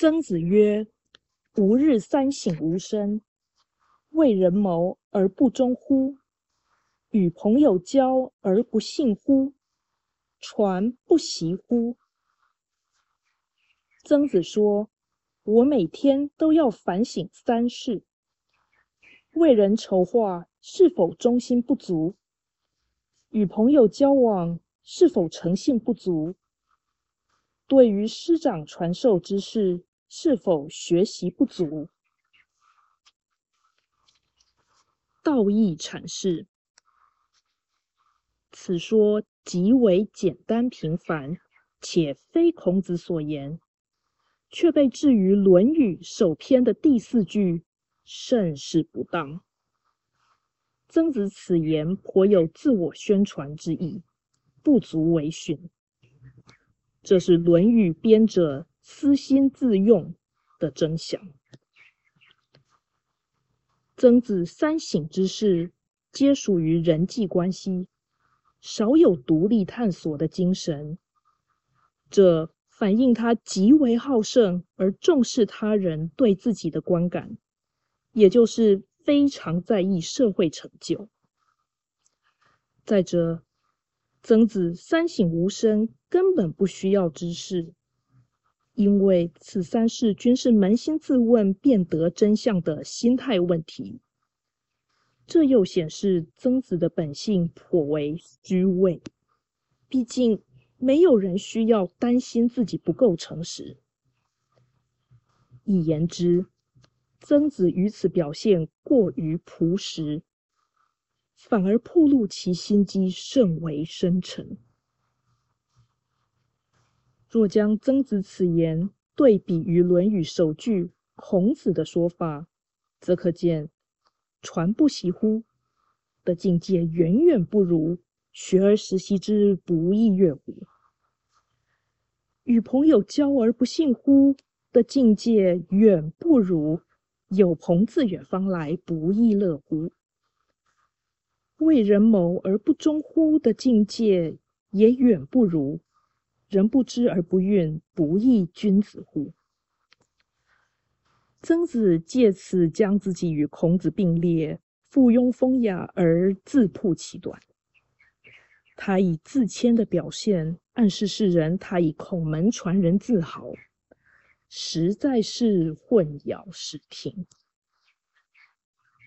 曾子曰：“吾日三省吾身：为人谋而不忠乎？与朋友交而不信乎？传不习乎？”曾子说：“我每天都要反省三事：为人筹划是否忠心不足？与朋友交往是否诚信不足？对于师长传授之事。”是否学习不足？道义阐释，此说极为简单平凡，且非孔子所言，却被置于《论语》首篇的第四句，甚是不当。曾子此言颇有自我宣传之意，不足为训。这是《论语》编者。私心自用的真相。曾子三省之事，皆属于人际关系，少有独立探索的精神。这反映他极为好胜而重视他人对自己的观感，也就是非常在意社会成就。再者，曾子三省吾身，根本不需要知识。因为此三事均是扪心自问便得真相的心态问题，这又显示曾子的本性颇为虚伪。毕竟没有人需要担心自己不够诚实。一言之，曾子于此表现过于朴实，反而暴露其心机甚为深沉。若将曾子此言对比于《论语》首句孔子的说法，则可见“传不习乎”的境界远远不如“学而时习之，不亦说乎”；与朋友交而不信乎？的境界远不如“有朋自远方来，不亦乐乎”；为人谋而不忠乎？的境界也远不如。人不知而不愠，不亦君子乎？曾子借此将自己与孔子并列，附庸风雅而自曝其短。他以自谦的表现，暗示世人他以孔门传人自豪，实在是混淆视听。